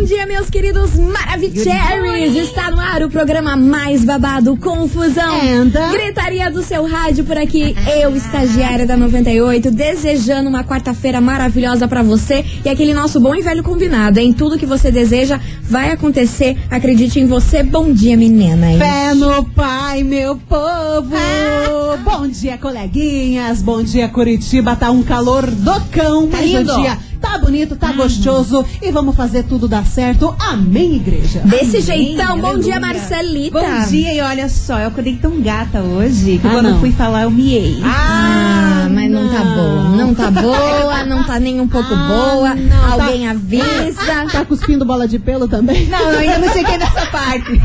bom dia, meus queridos Maravicheries! Está no ar o programa mais babado, Confusão. Anda. Gritaria do seu rádio por aqui, eu, estagiária da 98, desejando uma quarta-feira maravilhosa pra você e aquele nosso bom e velho combinado, hein? Tudo que você deseja vai acontecer, acredite em você. Bom dia, meninas. Fé no pai, meu povo! Ah. Bom dia, coleguinhas! Bom dia, Curitiba! Tá um calor do cão, Tá mas lindo. o dia tá bonito, tá gostoso e vamos fazer tudo dar certo. Amém, igreja! Desse jeitão, bom aleluia. dia, Marcelita. Bom dia, e olha só, eu acordei tão gata hoje que Ah, quando não. eu fui falar eu miei. Ah, mas não tá boa. Não tá boa, não tá nem um pouco Ah, boa. não, Alguém tá- avisa. Tá cuspindo bola de pelo também? Não, eu ainda não cheguei nessa parte.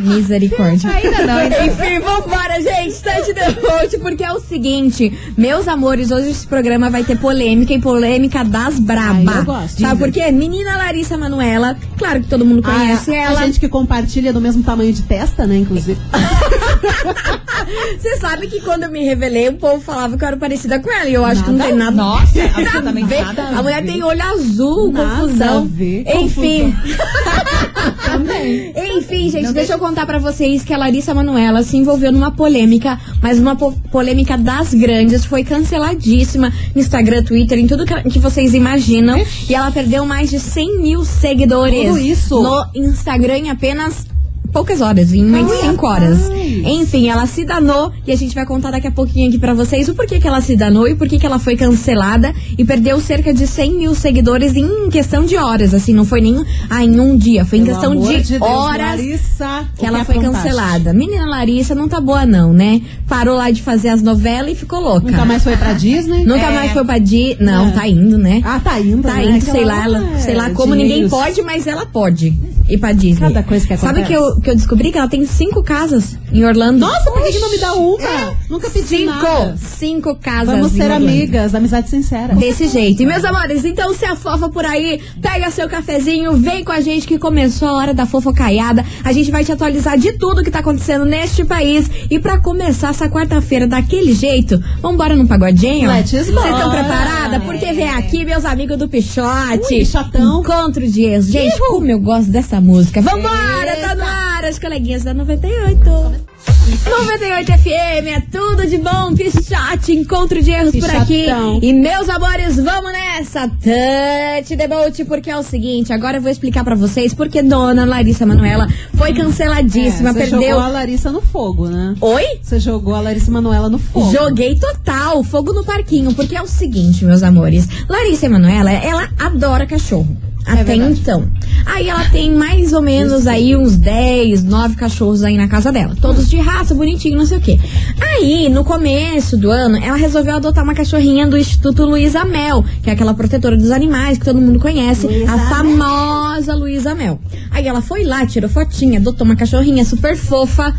Misericórdia. Ainda não, ainda não. Enfim, vambora, gente. Touch the boat, porque é o seguinte, meus amores, hoje esse programa vai ter polêmica e polêmica das braba. Ai, eu gosto. Sabe por quê? Menina Larissa Manoela, claro que todo mundo conhece Ah, ela. A gente que compartilha do mesmo tamanho de testa, né, inclusive. Você sabe que quando eu me revelei, o povo falava que eu era parecida com ela. E eu acho que não Nada tem nada. Nossa, nada a absolutamente ver. nada A mulher ver. tem olho azul, Nada confusão. a ver. Enfim. Também. Enfim, gente, Não deixa eu contar pra vocês que a Larissa Manoela se envolveu numa polêmica, mas uma po- polêmica das grandes, foi canceladíssima no Instagram, Twitter, em tudo que, que vocês imaginam. E ela perdeu mais de 100 mil seguidores Tudo isso? no Instagram em apenas poucas horas, em de 5 horas. Enfim, ela se danou e a gente vai contar daqui a pouquinho aqui pra vocês o porquê que ela se danou e porquê que ela foi cancelada e perdeu cerca de 100 mil seguidores em questão de horas, assim, não foi nem ah, em um dia, foi em Pelo questão amor de, Deus, horas Larissa, que ela é foi cancelada. Menina Larissa não tá boa não, né? Parou lá de fazer as novelas e ficou louca. Nunca mais foi pra Disney? Nunca É. mais foi pra Di... Não, É. tá indo, né? Ah, tá indo, Tá né? indo, sei lá, ela, sei lá como ninguém pode, mas ela pode ir pra Disney. Cada coisa que Sabe que eu, que eu descobri que ela tem cinco casas em Orlando? Nossa, por que, não me dá uma? Nunca pedi Cinco! nada. Cinco casas Vamos ser Orlando. amigas, amizade sincera. Desse jeito. E meus amores, então se afofa por aí, pega seu cafezinho, vem com a gente que começou a hora da fofocaiada. A gente vai te atualizar de tudo que tá acontecendo neste país. E pra começar essa quarta-feira daquele jeito, vambora num pagodinho? Let's Vocês estão preparadas? Porque vem aqui meus amigos do Pichote. Ui, Pichotão. Encontro de ex. Gente, como eu gosto dessa música. Vambora, tá no ar, as coleguinhas da 98. 98 FM, é tudo de bom, Pichote, encontro de erros por aqui. E meus amores, vamos nessa, Touch the Boat, porque é o seguinte, agora eu vou explicar pra vocês porque dona Larissa Manoela foi canceladíssima, É, você perdeu... jogou a Larissa no fogo, né? Oi? Você jogou a Larissa Manoela no fogo. Joguei total, fogo no parquinho, porque é o seguinte, meus amores. Larissa Emanuela, ela adora cachorro. Até verdade. então. Aí ela tem mais ou menos aí uns 10, 9 cachorros aí na casa dela. Todos de raça, bonitinho, não sei o quê. Aí, no começo do ano, ela resolveu adotar uma cachorrinha do Instituto Luísa Mel, que é aquela protetora dos animais que todo mundo conhece. Luísa a famosa Luísa Mel. Aí ela foi lá, tirou fotinha, adotou uma cachorrinha super fofa.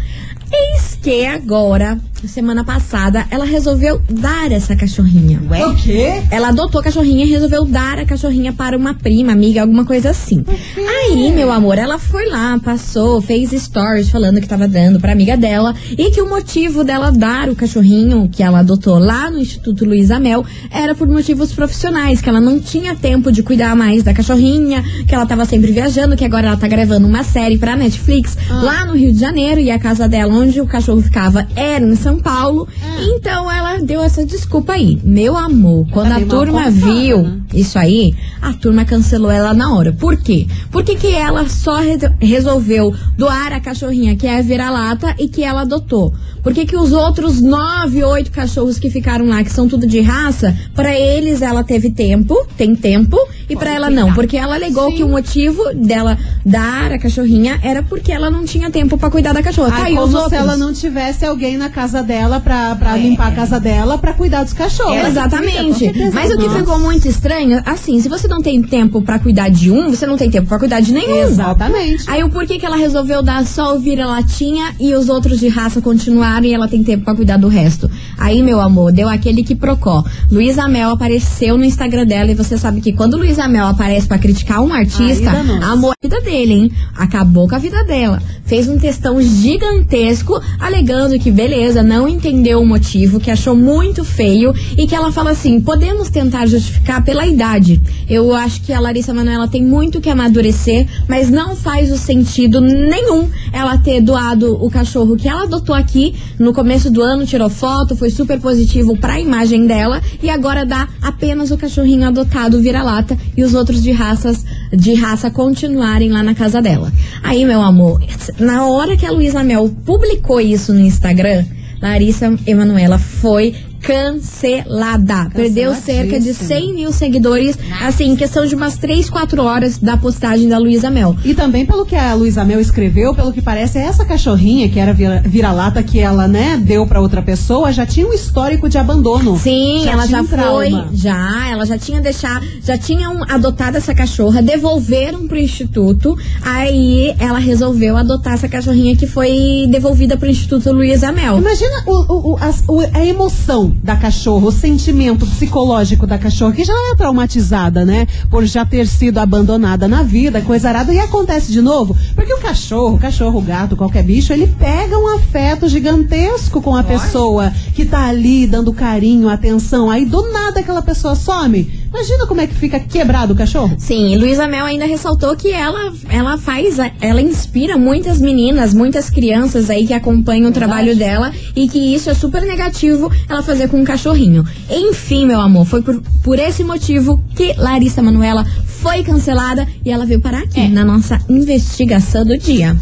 Eis que agora, semana passada, ela resolveu dar essa cachorrinha. Ué? O quê? Ela adotou a cachorrinha e resolveu dar a cachorrinha para uma prima, amiga, alguma coisa assim. Aí, meu amor, ela foi lá, passou, fez stories falando que tava dando pra amiga dela e que o motivo dela dar o cachorrinho que ela adotou lá no Instituto Luísa Mel era por motivos profissionais, que ela não tinha tempo de cuidar mais da cachorrinha, que ela tava sempre viajando, que agora ela tá gravando uma série pra Netflix lá no Rio de Janeiro e a casa dela, onde o cachorro ficava, era em São Paulo. Então ela deu essa desculpa aí. Meu amor, quando Tá a turma viu né? isso aí, a turma cancelou ela na hora. Por quê? Porque que ela só re- resolveu doar a cachorrinha que é a vira-lata e que ela adotou. Por que que os outros nove, oito cachorros que ficaram lá, que são tudo de raça, pra eles ela teve tempo, tem tempo, e pra ela não. Porque ela alegou que o motivo dela dar a cachorrinha era porque ela não tinha tempo pra cuidar da cachorra. tá Ai, aí os como outros. se ela não tivesse alguém na casa dela pra, pra limpar a casa dela, pra cuidar dos cachorros. Exatamente. Com certeza. Mas o que Nossa. ficou muito estranho, assim, se você não tem tempo pra cuidar de um, você não tem tempo pra cuidar de nenhum. Exatamente. Aí o porquê que ela resolveu dar só o vira-latinha e os outros de raça continuaram e ela tem tempo pra cuidar do resto. Aí, meu amor, deu aquele que procó. Luísa Mel apareceu no Instagram dela e você sabe que quando Luísa Mel aparece pra criticar um artista, a vida dele, hein? Acabou com a vida dela. Fez um textão gigantesco alegando que, beleza, não entendeu o motivo, que achou muito feio e que ela fala assim: podemos tentar justificar pela idade. Eu acho que a Larissa Manoela tem muito que amadurecer, mas não faz o sentido nenhum ela ter doado o cachorro que ela adotou aqui no começo do ano, tirou foto, foi super positivo pra imagem dela e agora dá apenas o cachorrinho adotado vira-lata e os outros de raças de raça continuarem lá na casa dela. Aí, meu amor, na hora que a Luísa Mel publicou isso no Instagram, Larissa Emanuela foi cancelada. Perdeu cerca de 100 mil seguidores, assim, em questão de umas 3, 4 horas da postagem da Luísa Mel. E também pelo que a Luísa Mel escreveu, pelo que parece, essa cachorrinha que era vira- vira-lata que ela, né, deu pra outra pessoa, já tinha um histórico de abandono. Sim, Já ela já um foi, trauma. já, ela já tinha deixado, já tinham adotado essa cachorra, devolveram pro instituto, aí ela resolveu adotar essa cachorrinha que foi devolvida pro Instituto Luísa Mel. Imagina o, o- o- o- a emoção da cachorra, o sentimento psicológico da cachorra, que já é traumatizada, né? Por já ter sido abandonada na vida, coisa arada, e acontece de novo. Porque o cachorro, o cachorro, o gato, qualquer bicho, ele pega um afeto gigantesco com a pessoa que tá ali dando carinho, atenção. Aí do nada aquela pessoa some. Imagina como é que fica quebrado o cachorro. Sim, e Luísa Mel ainda ressaltou que ela, ela faz, ela inspira muitas meninas, muitas crianças aí que acompanham o trabalho dela e que isso é super negativo ela fazer com um cachorrinho. Enfim, meu amor, foi por, por esse motivo que Larissa Manuela foi cancelada e ela veio parar aqui na nossa investigação do dia.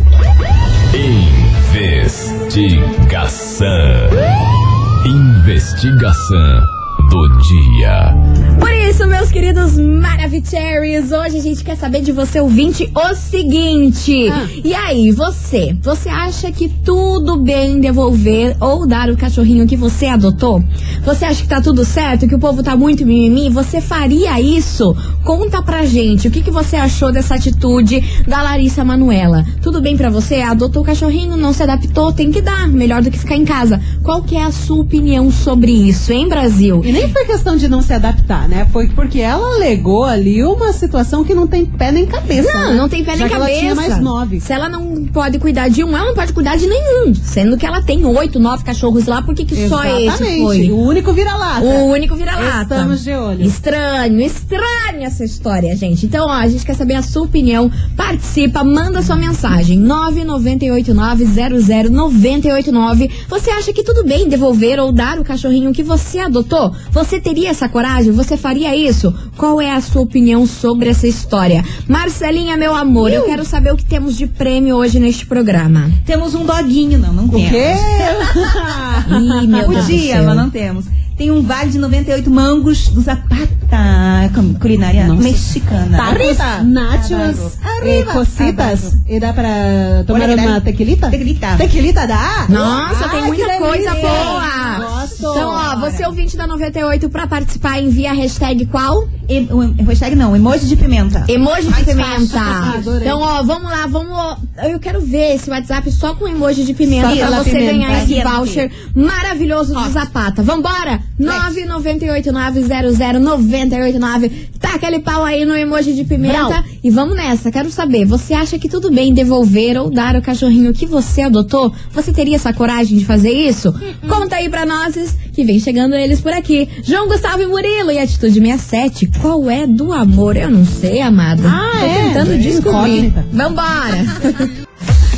Investigação. Investigação do dia. Por isso, meus queridos Maravicheries, hoje a gente quer saber de você, ouvinte, o seguinte. Ah. E aí, você? Você acha que tudo bem devolver ou dar o cachorrinho que você adotou? Você acha que tá tudo certo, que o povo tá muito mimimi? Você faria isso? Conta pra gente, o que, que você achou dessa atitude da Larissa Manuela? Tudo bem pra você? Adotou o cachorrinho, não se adaptou, tem que dar, melhor do que ficar em casa. Qual que é a sua opinião sobre isso, hein, Brasil? E nem foi questão de não se adaptar, né? Foi porque ela alegou ali uma situação que não tem pé nem cabeça. Não, né? não tem pé Já nem cabeça. Ela tinha mais nove. Se ela não pode cuidar de um, ela não pode cuidar de nenhum. Sendo que ela tem oito, nove cachorros lá, por que, que só esse Exatamente. foi? O único vira-lata. O único vira-lata. Estamos de olho. Estranho, estranho essa história, gente. Então, ó, a gente quer saber a sua opinião. Participa, manda sua mensagem. 998900989. Você acha que tudo bem devolver ou dar o cachorrinho que você adotou? Você teria essa coragem? Você faria isso? Qual é a sua opinião sobre essa história? Marcelinha, meu amor, eu quero saber o que temos de prêmio hoje neste programa. Temos um doguinho, não, não O temos. quê? Ih, meu Podia, mas não temos. Tem um vale de 98 mangos do Zapata, culinária Nossa. mexicana. Tapas, nachos, eh, Arriba. cositas. Abajo. E dá pra tomar Olha, uma tequilita? Tequilita. Tequilita dá? Nossa, Ai, tem muita coisa boa. Então, ó, você ouvinte da 98 pra participar, envia a hashtag qual? E, o hashtag não, emoji de pimenta. Emoji de Mais pimenta. fácil. Adorei. Então, ó, vamos lá, vamos. Eu quero ver esse WhatsApp só com emoji de pimenta Só pra você pimenta. ganhar esse voucher maravilhoso do Zapata. Vambora? 998900989. Taca aquele pau aí no emoji de pimenta Brau. e vamos nessa. Quero saber, você acha que tudo bem devolver ou dar o cachorrinho que você adotou? Você teria essa coragem de fazer isso? Conta aí pra nós que vem chegando eles por aqui. João Gustavo e Murilo e Atitude 67. Qual é do amor? Eu não sei, amado. Ah, Tô é? tentando É descobrir. incógnita. Vambora!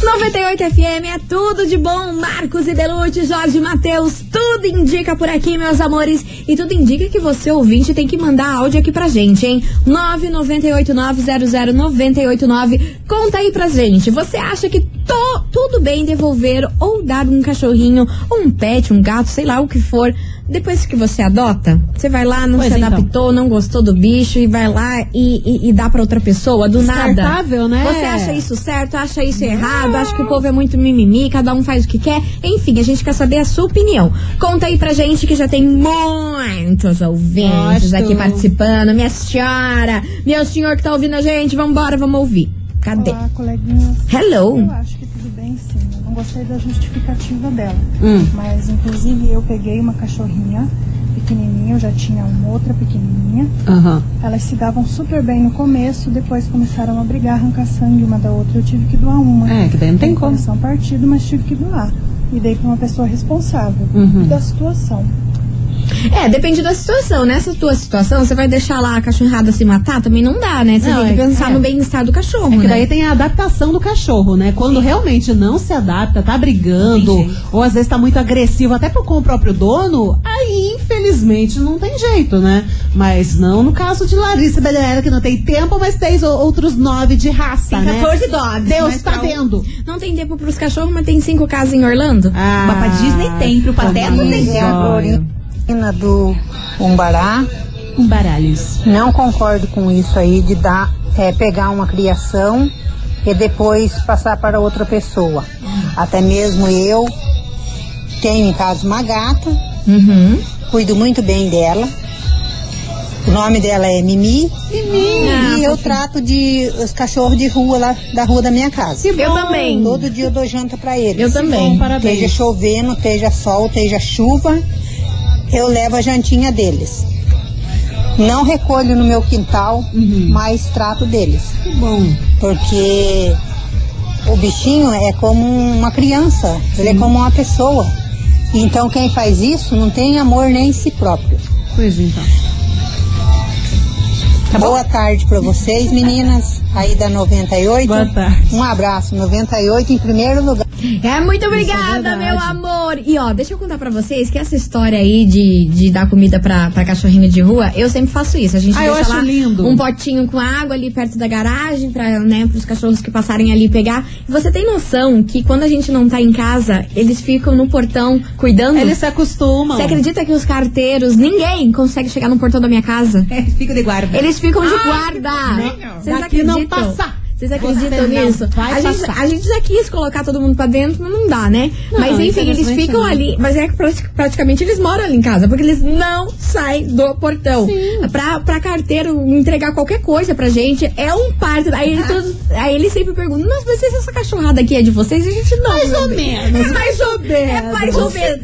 98 FM é tudo de bom. Marcos e Belucci, Jorge Matheus, tudo indica por aqui, meus amores. E tudo indica que você, ouvinte, tem que mandar áudio aqui pra gente, hein? 998900989. Conta aí pra gente. Você acha que to- tudo bem devolver ou dar um cachorrinho, ou um pet, um gato, sei lá o que for, depois que você adota? Você vai lá, não Pois se então. adaptou, não gostou do bicho e vai lá e, e, e dá pra outra pessoa do nada. Né? Você acha isso certo? Acha isso errado? Acha que o povo é muito mimimi? Cada um faz o que quer? Enfim, a gente quer saber a sua opinião. Conta aí pra gente que já tem muitos ouvintes Gosto. aqui participando. Minha senhora, meu senhor que tá ouvindo a gente, vambora, vamos ouvir. Cadê? Olá, coleguinhas. Hello. Eu acho que tudo bem sim. Eu não gostei da justificativa dela. Hum. Mas, inclusive, eu peguei uma cachorrinha pequenininha, eu já tinha uma outra pequenininha. Aham. Elas se davam super bem no começo, depois começaram a brigar, arrancar sangue uma da outra. Eu tive que doar uma. É, que daí não tem como. coração partido, mas tive que doar. E dei pra uma pessoa responsável Uhum. da situação. É, depende da situação. Nessa tua situação, você vai deixar lá a cachorrada se matar? Também não dá, né? Você Não, tem que é- pensar é. no bem-estar do cachorro, É que né? daí tem a adaptação do cachorro, né? Quando realmente não se adapta, tá brigando, ou às vezes tá muito agressivo até com o próprio dono, aí infelizmente não tem jeito, né? Mas não no caso de Larissa Beleira, que não tem tempo, mas tem outros nove de raça, Tem né? 14 dogs. Deus tá um- vendo. Não tem tempo pros cachorros, mas tem cinco casas em Orlando? Ah, Mas pra Disney tem, pro Pateta tem. Bom. A Florina do Umbará. Com baralhos. Não concordo com isso aí de dar, é, pegar uma criação e depois passar para outra pessoa. Até mesmo eu tenho em casa uma gata, Uhum. cuido muito bem dela. O nome dela é Mimi. Mimi. E eu trato de os cachorros de rua lá da rua da minha casa. Eu também. Todo dia eu dou janta para eles. Eu também. Bom, parabéns. Esteja chovendo, esteja sol, esteja chuva, eu levo a jantinha deles. Não recolho no meu quintal, mas trato deles. Que bom. Porque o bichinho é como uma criança, ele é como uma pessoa. Então quem faz isso não tem amor nem em si próprio. Pois então. Boa tarde para vocês, meninas, aí da 98. Boa tarde. Um abraço, 98 em primeiro lugar. É, muito obrigada, verdade. meu amor. E ó, deixa eu contar pra vocês que essa história aí de, de dar comida pra, pra cachorrinho de rua, eu sempre faço isso. A gente Ah, deixa lá lindo. um potinho com água ali perto da garagem pra, né, pros cachorros que passarem ali pegar. Você tem noção que quando a gente não tá em casa, eles ficam no portão cuidando? Eles se acostumam. Você acredita que os carteiros, ninguém consegue chegar no portão da minha casa? É, fica de guarda. Eles ficam de guarda. Vocês Daqui não acreditam? passa. Vocês acreditam Você nisso? A gente, a gente já quis colocar todo mundo pra dentro, mas não dá, né? Não, mas enfim, eles ficam não. ali. Mas é que prati- praticamente eles moram ali em casa, porque eles não saem do portão. Pra, pra carteiro entregar qualquer coisa pra gente, é um parto. Aí, ele todos- aí eles sempre perguntam: Nossa, mas se essa cachorrada aqui é de vocês? E a gente não. Mais ou menos, É mais ou menos. É mais ou menos.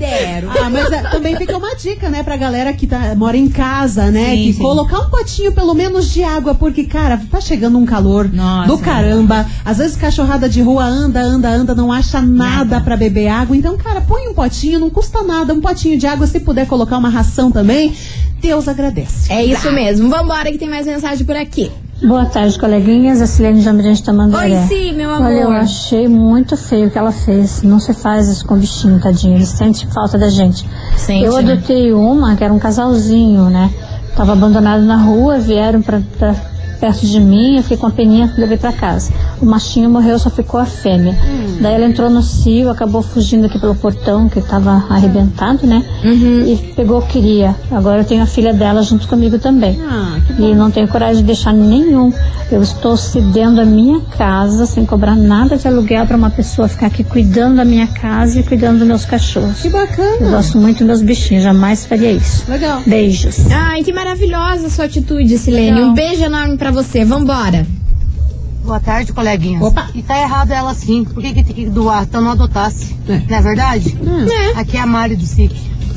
Ah, mas é, também fica uma dica, né, pra galera que tá, mora em casa, né? Sim, que sim. colocar um potinho pelo menos de água, porque, cara, tá chegando um calor Nossa. do caramba. Às vezes cachorrada de rua anda, anda, anda, não acha nada, Nada. pra beber água. Então, cara, põe um potinho, não custa nada, um potinho de água, se puder colocar uma ração também, Deus agradece. É isso mesmo. Vambora que tem mais mensagem por aqui. Boa tarde, coleguinhas. A Silene Jambrante Tamandaré. Oi, sim, meu amor. Olha, eu achei muito feio o que ela fez. Não se faz isso com o bichinho, tadinho. Eles sentem falta da gente. Sente, eu né? adotei uma que era um casalzinho, né? Tava abandonado na rua, vieram pra, pra perto de mim, eu fiquei com a peninha levei pra casa. O machinho morreu, só ficou a fêmea. Hum. Daí ela entrou no cio, acabou fugindo aqui pelo portão, que tava arrebentado, né? Uhum. E pegou cria. Agora eu tenho a filha dela junto comigo também. Ah, E não tenho coragem de deixar nenhum. Eu estou cedendo a minha casa sem cobrar nada de aluguel para uma pessoa ficar aqui cuidando da minha casa e cuidando dos meus cachorros. Que Eu bacana. gosto muito dos meus bichinhos, jamais faria isso. Legal. Beijos. Ai, que maravilhosa a sua atitude, Silene. Um beijo enorme pra você. Vambora. Boa tarde, coleguinhas. Opa. E tá errado ela sim. Por que, que tem que doar? Então não adotasse. É. Não é verdade? É. Aqui é a Mari do SIC.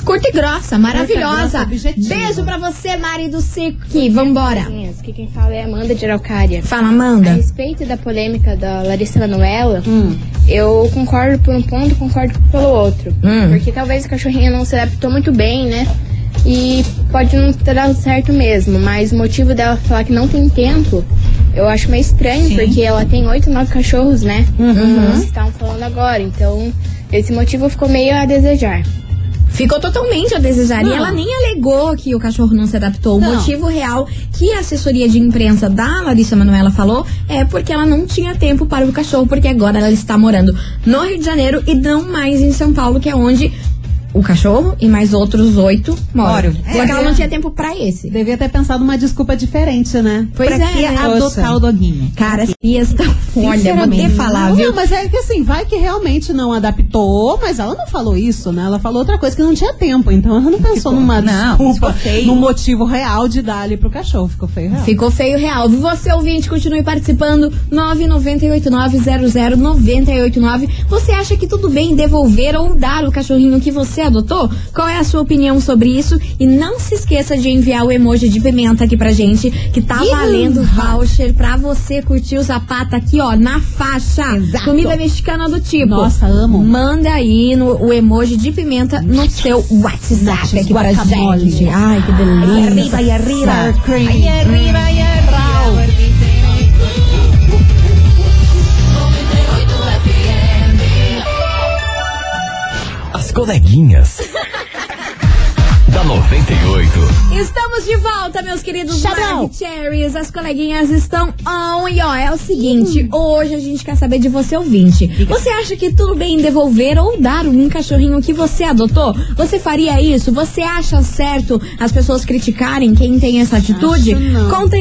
Curta e grossa, maravilhosa. grossa. Beijo pra você, Mari do Sique. Vambora. Aqui quem fala é Amanda de Araucária. Fala, A Amanda. respeito da polêmica da Larissa Manoela, Hum. eu concordo por um ponto, concordo pelo outro. Hum. Porque talvez a cachorrinha não se adaptou muito bem, né? E pode não ter dado certo mesmo, mas o motivo dela falar que não tem tempo, eu acho meio estranho, porque ela tem oito, nove cachorros, né? Uhum. Como vocês estavam falando agora. Então, esse motivo ficou meio a desejar. Ficou totalmente a desejar. E Não. ela nem alegou que o cachorro não se adaptou. O Não. motivo real que a assessoria de imprensa da Larissa Manoela falou é porque ela não tinha tempo para o cachorro, porque agora ela está morando no Rio de Janeiro e não mais em São Paulo, que é onde o cachorro e mais outros oito moram. Moram. Porque ela não tinha tempo pra esse. Devia ter pensado uma desculpa diferente, né? Pois pra é, que né? adotar o doguinho? Cara, as crias estão. Olha, vou te Sinceramente. falar, Não, viu? mas é que assim, vai que realmente não adaptou, mas ela não falou isso, né? Ela falou outra coisa que não tinha tempo. Então ela não pensou numa não, desculpa, ficou num motivo real de dar ali pro cachorro. Ficou feio real. Ficou feio real. Você ouvinte, continue participando. 998900989. Você acha que tudo bem devolver ou dar o cachorrinho que você adotou? Qual é a sua opinião sobre isso? E não se esqueça de enviar o emoji de pimenta aqui pra gente, que tá valendo voucher pra você curtir o zapata aqui, ó, na faixa. Exato. Comida mexicana do tipo. Nossa, amo. Manda aí no, o emoji de pimenta no seu WhatsApp aqui pra gente. Ai, que delícia. Aí arriba. Cream. Aí arriba, arriba. Coleguinhas. Da 98. Estamos de volta, meus queridos Cherries. As coleguinhas estão on. E ó, é o seguinte: hoje a gente quer saber de você, ouvinte. Você acha que tudo bem devolver ou dar um cachorrinho que você adotou? Você faria isso? Você acha certo as pessoas criticarem quem tem essa atitude?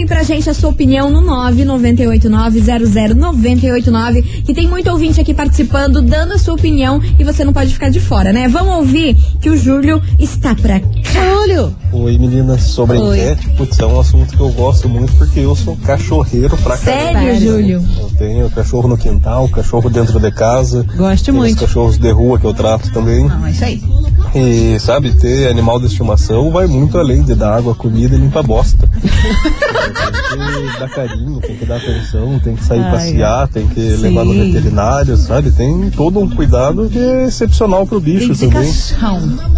Aí pra gente a sua opinião no 998900989, que tem muito ouvinte aqui participando, dando a sua opinião e você não pode ficar de fora, né? Vamos ouvir que o Júlio está pra cá. Olho. Oi meninas, sobre Oi. enquete, putz, é um assunto que eu gosto muito porque eu sou cachorreiro pra caramba. Sério, Júlio? Eu tenho cachorro no quintal, cachorro dentro de casa. Gosto Tem os muito. cachorros de rua que eu trato também. Não, é isso aí. E sabe, ter animal de estimação vai muito além de dar água, comida e limpar bosta. Tem que dar carinho, tem que dar atenção, tem que sair Ai, passear, tem que levar no Sim. veterinário, sabe? Tem todo um cuidado que é excepcional pro bicho também.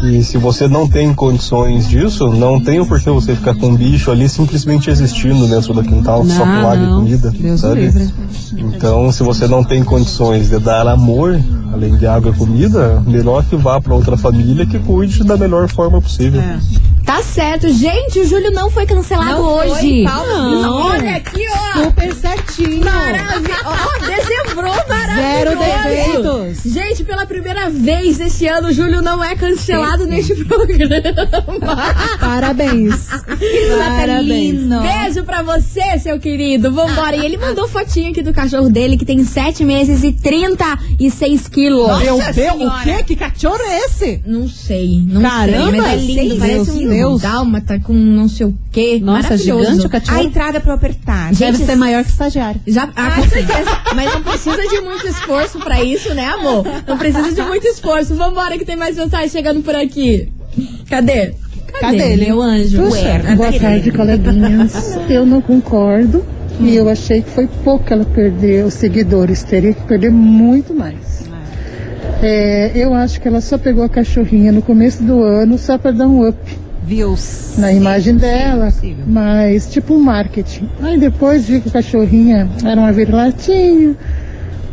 E se você não tem condições disso, não tem o porquê você ficar com um bicho ali simplesmente existindo dentro do quintal, só Não, com água e comida. Deus sabe? livre. Então, se você não tem condições de dar amor, além de água e comida, melhor que vá para outra família que cuide da melhor forma possível. É. Tá certo, gente, o Júlio não foi cancelado Não foi, hoje. Paulo. Não, Olha aqui, ó. Super certinho. Maravilha. Ó, dezembrou Zero defeitos. Gente, pela primeira vez esse ano, o Júlio não é cancelado neste programa. Parabéns. Parabéns. Natalino. Beijo pra você, seu querido. Vambora. E ele mandou fotinho aqui do cachorro dele, que tem 7 meses e 36 quilos. Meu Nossa Deus, o Senhora. quê? Que cachorro é esse? Não sei, não Caramba, sei, mas é lindo, parece Deus, um Deus. dálmata com não sei o quê. Nossa, gigante o cachorro. A entrada pra eu apertar. Deve Gente, ser maior que estagiário. Já, ah, com certeza. Mas não precisa de muito esforço pra isso, né, amor? Não precisa de muito esforço. Vambora que tem mais mensagem chegando por aqui. Cadê? Cadê ele? meu anjo? Ué, Boa tarde, coleguinhas. Eu não concordo e eu achei que foi pouco ela perdeu os seguidores. Teria que perder muito mais. É, eu acho que ela só pegou a cachorrinha no começo do ano só para dar um up Viu? na imagem dela, mas tipo um marketing. Aí depois vi que a cachorrinha era uma vira-latinha,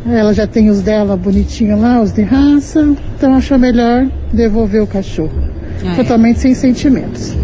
ela já tem os dela bonitinho lá, os de raça, então achou melhor devolver o cachorro. Ah, é. Totalmente sem sentimentos.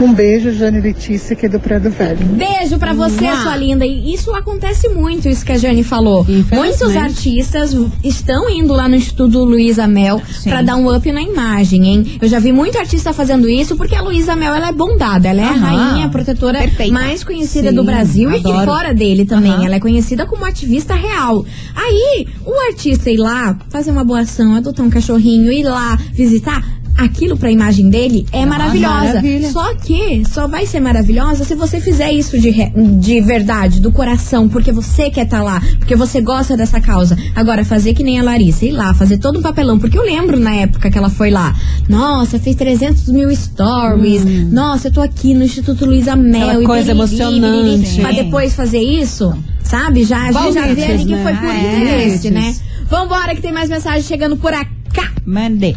Um beijo, Jane Letícia, que é do Prado Velho. Beijo pra você, Mua. sua linda. E isso acontece muito, isso que a Jane falou. Muitos artistas estão indo lá no Instituto Luísa Mel pra dar um up na imagem, hein? Eu já vi muito artista fazendo isso porque a Luísa Mel ela é bondada, ela é a Aham. rainha protetora Perfeita. mais conhecida Sim, do Brasil e adoro. de fora dele também. Aham. Ela é conhecida como ativista real. Aí, o artista ir lá fazer uma boa ação, adotar um cachorrinho, ir lá visitar. Aquilo pra imagem dele é maravilhosa. maravilha. Só que só vai ser maravilhosa se você fizer isso de, re- de verdade, do coração, porque você quer estar lá, porque você gosta dessa causa. Agora, fazer que nem a Larissa, ir lá, fazer todo um papelão, porque eu lembro na época que ela foi lá. Nossa, fez 300 mil stories. Nossa, eu tô aqui no Instituto Luísa Mel. Hum. Aquela e coisa biriri, emocionante. biriri, Pra depois fazer isso, sabe? Já, a gente já vê ali que né? foi por Ah, é. interesse, né? Valentes. Vambora, que tem mais mensagem chegando por cá. Mande.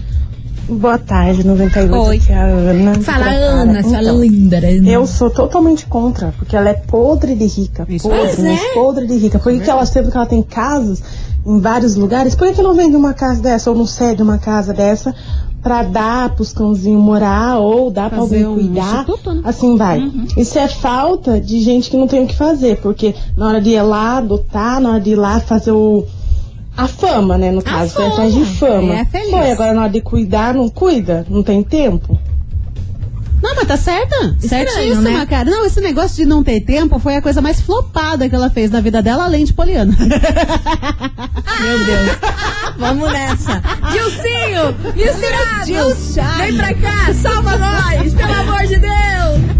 Boa tarde, 98, Oi. aqui é a Ana. Fala. Ana, sua Então, linda. Ana. Eu sou totalmente contra, porque ela é podre de rica. Isso podre, Pois mas é. podre de rica. Por que, que ela sempre que ela tem casas em vários lugares, por que, que não vende uma casa dessa ou não cede uma casa dessa pra dar pros cãozinhos morar ou dar pra Fazer alguém um cuidar? instituto, né? Assim vai. Isso é falta de gente que não tem o que fazer, porque na hora de ir lá adotar, na hora de ir lá fazer o. A fama, né, no caso, foi atrás de fama. É, feliz. Foi, agora na hora de cuidar, não cuida, não tem tempo. Não, mas tá certa. Certíssima, né? cara. Não, esse negócio de não ter tempo foi a coisa mais flopada que ela fez na vida dela, além de Poliana. Meu Deus. Vamos nessa. Dilcinho, misturados. Vem pra cá, salva nós, pelo amor de Deus.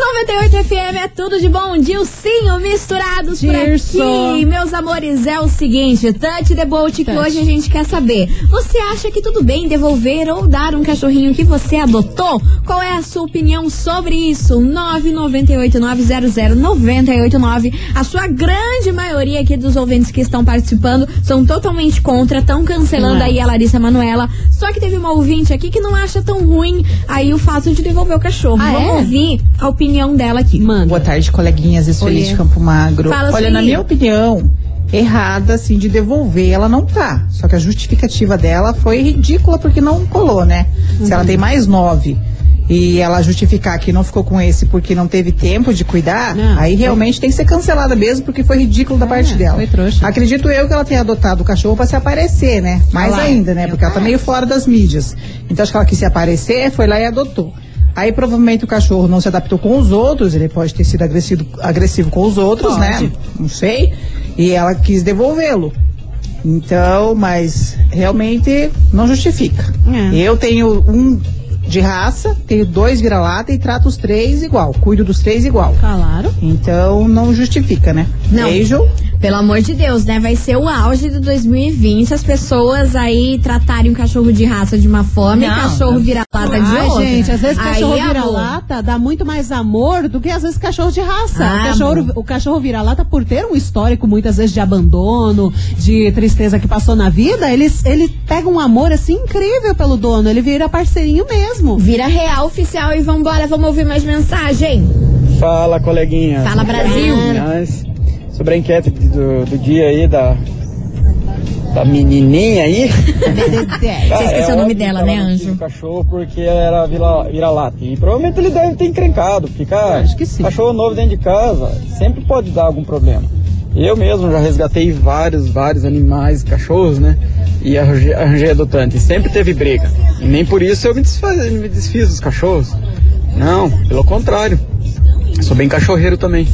98 FM é tudo de bom, Dilcinho misturados Dirson. por aqui. Meus amores, é o seguinte, Touch the Boat, que hoje a gente quer saber. Você acha que tudo bem devolver ou dar um cachorrinho que você adotou? Qual é a sua opinião sobre isso? 998900989. A sua grande maioria aqui dos ouvintes que estão participando são totalmente contra, estão cancelando é. aí a Larissa Manuela. Só que teve uma ouvinte aqui que não acha tão ruim aí o fato de devolver o cachorro. Ah, Vamos é? ouvir a opinião dela aqui. Manda. Boa tarde, coleguinhas e Feliz de Campo Magro. Fala, Olha, Sueli. na minha opinião, errada, assim, de devolver, ela não tá. Só que a justificativa dela foi ridícula porque não colou, né? Se ela tem mais nove e ela justificar que não ficou com esse porque não teve tempo de cuidar, Não, aí foi- realmente tem que ser cancelada mesmo porque foi ridículo da parte dela. foi trouxa. Acredito eu que ela tenha adotado o cachorro pra se aparecer, né? Mais ainda, né? Porque ela tá meio fora das mídias. Então acho que ela quis se aparecer, foi lá e adotou. Aí provavelmente o cachorro não se adaptou com os outros, ele pode ter sido agressivo, agressivo com os outros, né? Não sei. E ela quis devolvê-lo. Então, mas realmente não justifica. É. Eu tenho um de raça, tenho dois vira-lata e trato os três igual, cuido dos três igual. Claro. Então não justifica, né? Não. Beijo. Pelo amor de Deus, né? Vai ser o auge de 2020 as pessoas aí tratarem o cachorro de raça de uma forma e Não, cachorro vira-lata de Ai, outra. gente, às vezes Aí, cachorro vira-lata dá muito mais amor do que às vezes cachorro de raça. Ah, o, cachorro, o cachorro vira-lata, por ter um histórico muitas vezes de abandono, de tristeza que passou na vida, ele, ele pega um amor assim incrível pelo dono. Ele vira parceirinho mesmo. Vira real oficial e vambora, vamos ouvir mais mensagem. Fala, coleguinha. Fala, Brasil. Mas, Sobre a enquete do, do dia aí da, da menininha aí. Você esqueceu o nome dela, né, Anjo? Cachorro porque era vira- vira-lata. E provavelmente ele deve ter encrencado, porque cara, cachorro novo dentro de casa sempre pode dar algum problema. Eu mesmo já resgatei vários, vários animais, cachorros, né? E arranjei, adotante. Sempre teve briga. E nem por isso eu me, desfaz, me desfiz dos cachorros. Não, pelo contrário. Sou bem cachorreiro também.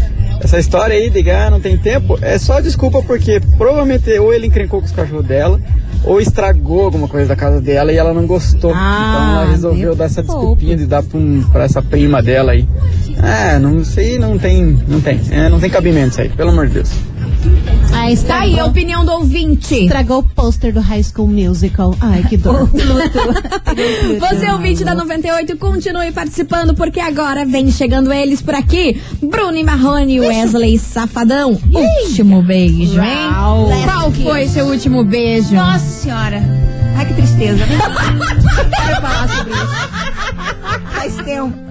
Essa história aí de ah, não tem tempo é só desculpa porque provavelmente ou ele encrencou com os cachorros dela ou estragou alguma coisa da casa dela e ela não gostou. Ah, então ela resolveu dar essa desculpinha de dar pra, um, pra essa prima dela aí. É, não sei, não tem, não tem, é, não tem cabimento isso aí, pelo amor de Deus. Aí Tá aí a opinião do ouvinte. Estragou o pôster do High School Musical. Ai, que dor. Você, ouvinte da 98, continue participando, porque agora vem chegando eles por aqui. Bruno e Marrone, Wesley Safadão. Último beijo, hein? Qual foi seu último beijo? Nossa senhora. Ai, que tristeza. né? Quero falar sobre isso. Faz tempo.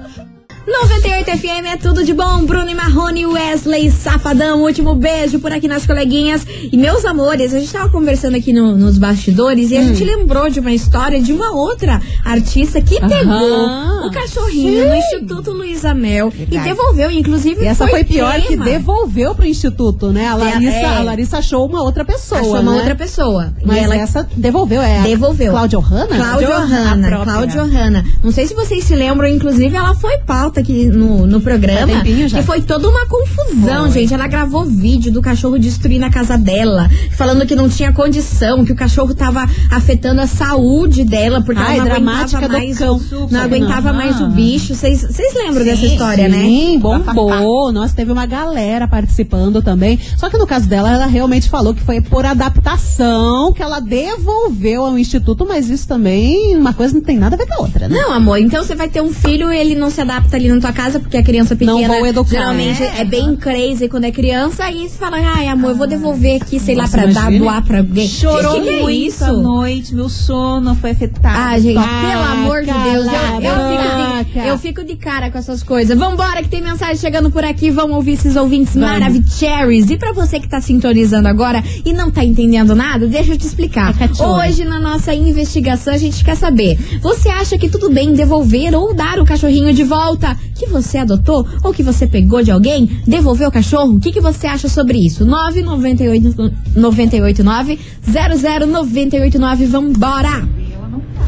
98 FM é tudo de bom. Bruno e Marrone, Wesley Safadão. Último beijo por aqui nas coleguinhas. E meus amores, a gente tava conversando aqui no- nos bastidores e a gente lembrou de uma história de uma outra artista que pegou o cachorrinho no Instituto Luiz Amel e devolveu. Inclusive, E essa foi, pior que tema. devolveu pro instituto, né? A Larissa, É. a Larissa achou uma outra pessoa. Achou uma né? outra pessoa. E Mas ela- essa devolveu, é. Devolveu. Cláudia Ohana? Cláudia A Ohana, própria. Cláudia Ohana. Não sei se vocês se lembram, inclusive ela foi pauta aqui no, no programa. Que foi toda uma confusão, Foi. gente. Ela gravou vídeo do cachorro destruindo a casa dela, falando que não tinha condição, que o cachorro tava afetando a saúde dela, porque Ai, ela não dramática aguentava mais, cão. não aguentava Aham. mais o bicho. Vocês vocês lembram dessa história, né? Sim, bombou. Nossa, teve uma galera participando também. Só que no caso dela, ela realmente falou que foi por adaptação que ela devolveu ao instituto, mas isso também, uma coisa não tem nada a ver com a outra, né? Não, amor, então você vai ter um filho e ele não se adapta ali na tua casa, porque a criança pequena Não vou educar. geralmente é. bem crazy quando é criança, e você fala, ai, amor, eu vou devolver aqui, sei lá, Nossa, pra dar, doar pra alguém. Chorou que que é muito isso? à noite, meu sono foi afetado. Ah, gente, Ah, pelo amor de Deus, eu, fico de, eu fico de cara com essas coisas. Vambora, que tem mensagem chegando por aqui. Vamos ouvir esses ouvintes maravilhosos. E pra você que tá sintonizando agora e não tá entendendo nada, deixa eu te explicar. Hoje, na nossa investigação, a gente quer saber: você acha que tudo bem devolver ou dar o cachorrinho de volta que você adotou ou que você pegou de alguém? Devolver o cachorro? O que, que você acha sobre isso? 998 989 00989. Vambora!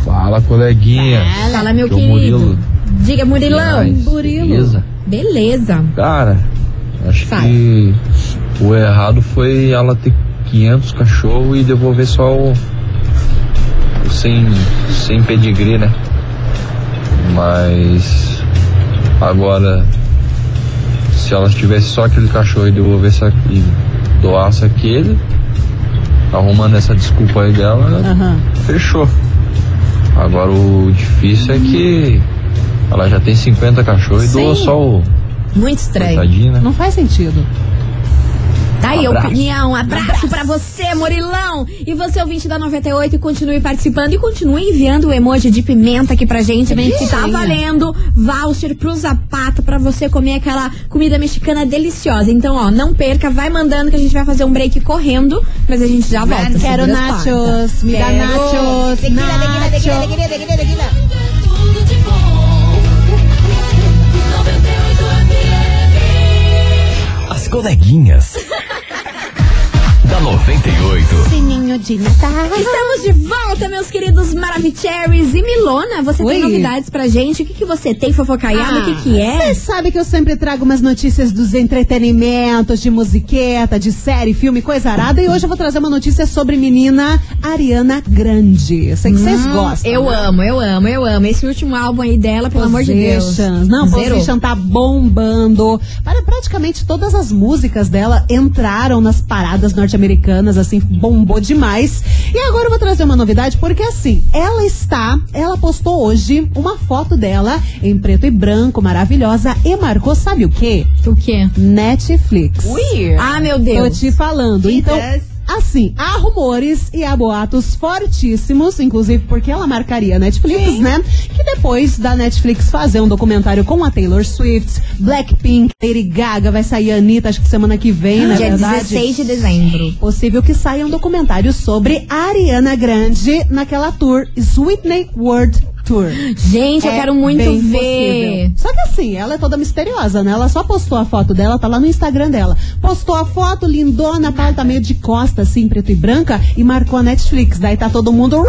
Fala, coleguinha. Fala, meu Aqui é querido. Murilo. Diga, Murilão. Aliás, Murilo. beleza? Beleza. Cara, acho Fala. que o errado foi ela ter 500 cachorros e devolver só o, o sem, sem pedigree, né? Mas agora se ela tivesse só aquele cachorro e devolvesse a- e doasse aquele, arrumando essa desculpa aí dela, Aham. fechou. Agora o difícil é que ela já tem 50 cachorros e doa Sim. só o. Muito estranho. Né? Não faz sentido. Tá aí a Abraço. opinião. Abraço pra você, Murilão. E você, ouvinte da 98, e continue participando e continue enviando o emoji de pimenta aqui pra gente. Que tá valendo voucher pro Zapata pra você comer aquela comida mexicana deliciosa. Então, ó, não perca, vai mandando que a gente vai fazer um break correndo, mas a gente já volta. Quero segura as nachos, me dá Quero. nachos, Tequila, tequila, tequila, nacho. tequila, tequila, tequila. As coleguinhas. Da 98. Sininho de Natal. Estamos de volta, meus queridos Maravicheries e Milona. Você Oi. tem novidades pra gente? O que, que você tem fofocaiado? o que, que é? Você sabe que eu sempre trago umas notícias dos entretenimentos, de musiqueta, de série, filme, coisa arada. E hoje eu vou trazer uma notícia sobre menina Ariana Grande. Eu sei que vocês Hum, gostam. Eu né? amo, eu amo, eu amo. Esse último álbum aí dela, pelo amor de Deus. Positions. Não, Zerou. Position tá bombando. Para praticamente todas as músicas dela entraram nas paradas norte-americanas, assim, bombou demais. E agora eu vou trazer uma novidade, porque assim, ela está, ela postou hoje uma foto dela em preto e branco, maravilhosa, e marcou, sabe o quê? O quê? Netflix. Ah, meu Tô Deus. te falando. Então, assim, há rumores e há boatos fortíssimos, inclusive porque ela marcaria a Netflix, né? Que depois da Netflix fazer um documentário com a Taylor Swift, Blackpink, Lady Gaga, vai sair a Anitta, acho que semana que vem, na Dia verdade. 16 de dezembro. Possível que saia um documentário sobre a Ariana Grande naquela tour Sweetney World Tour. Gente, eu É quero muito ver. possível. Só que assim, ela é toda misteriosa, né? Ela só postou a foto dela, tá lá no Instagram dela. Postou a foto lindona, tá, tá meio de costa, assim, preto e branca, e marcou a Netflix. Daí tá todo mundo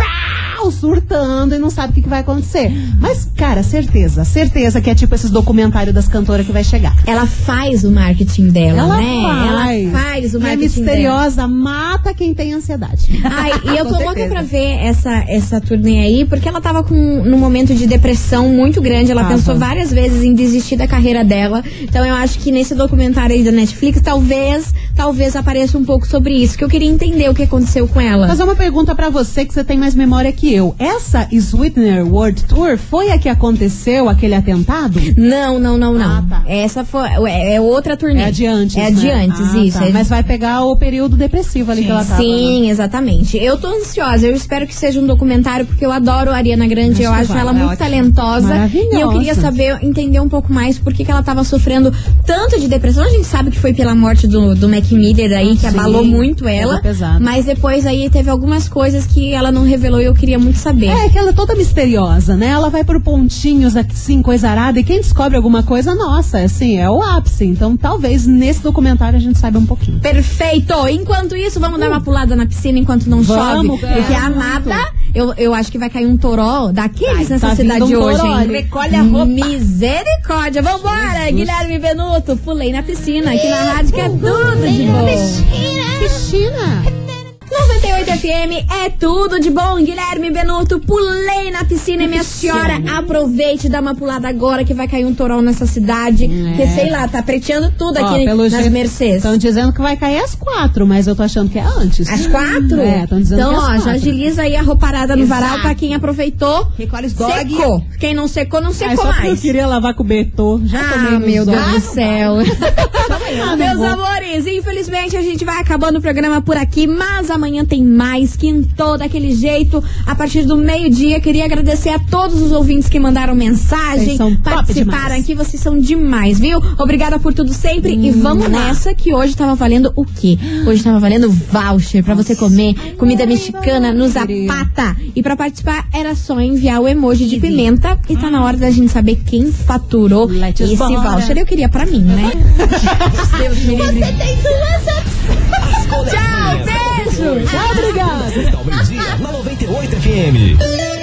uau, surtando e não sabe o que, que vai acontecer. Mas, cara, certeza, certeza que é tipo esses documentários das cantoras que vai chegar. Ela faz o marketing dela, Ela né? faz. Ela faz o é marketing dela. misteriosa, mata quem tem ansiedade. Ai, e eu tô louca certeza. pra ver essa, essa turnê aí, porque ela tava com num momento de depressão muito grande. Ela Tava. pensou várias vezes em desistir da carreira dela. Então eu acho que nesse documentário aí da Netflix, talvez, talvez apareça um pouco sobre isso. Que eu queria entender o que aconteceu com ela. Fazer uma pergunta pra você que você tem mais memória que eu. Essa Sweetener World Tour foi a que aconteceu aquele atentado? Não, não, não, não. Essa foi. É, é outra turnê. É adiante. É adiante, isso. é- Mas vai pegar o período depressivo ali que ela tava. Sim, né? exatamente. Eu tô ansiosa. Eu espero que seja um documentário, porque eu adoro a Ariana Grande. Acho eu acho ela é muito ótimo. talentosa. Maravilhosa. E eu queria saber, entender um pouco mais por que, que ela tava sofrendo tanto de depressão. A gente sabe que foi pela morte do, do Mac Miller aí, que Sim, abalou muito ela. pesado. Mas depois aí teve algumas coisas que ela não revelou e eu queria muito saber. É, que ela é toda misteriosa, né? Ela vai por pontinhos assim, coisa arada, e quem descobre alguma coisa, nossa, assim, é o ápice. Então, talvez nesse documentário a gente saiba um pouquinho. Perfeito! Enquanto isso, vamos dar uma pulada na piscina enquanto não Vamos, chove. Porque a vamos. amada, eu, eu acho que vai cair um toró daqueles Vai, nessa tá cidade um hoje, toró, hein? recolhe a roupa. Misericórdia! Vambora! Guilherme Benuto, pulei na piscina aqui na rádio que é tudo de bom. Piscina! 98 FM é tudo de bom, Guilherme Benuto. Pulei na piscina minha senhora, aproveite e dá uma pulada agora que vai cair um torão nessa cidade. Que sei lá, tá preteando tudo É. Ó, aqui nas jeito, Mercedes. Estão dizendo que vai cair às quatro, mas eu tô achando que é antes. Às quatro? É, estão dizendo então, que é às ó, já agiliza aí a rouparada no Exato. varal pra quem aproveitou. Recolhe dog. Secou. Quem não secou, não Ai, secou só porque eu mais. queria lavar com o Betô. Já Ah, meu Deus do céu. Ah, Meus amores, infelizmente a gente vai acabando o programa por aqui, mas amanhã tem mais, quintou daquele jeito, a partir do meio-dia. Queria agradecer a todos os ouvintes que mandaram mensagem, participaram aqui, vocês são demais, viu? Obrigada por tudo sempre e vamos nessa que hoje tava valendo o quê? Hoje tava valendo voucher pra você comer comida mexicana no Zapata. E pra participar era só enviar o emoji de pimenta e tá na hora da gente saber quem faturou Let's esse bora. voucher. Eu queria pra mim, né? Deus me livre. As coleguinhas. Tchau, beijo! Obrigada. Ao meio-dia, na 98 FM.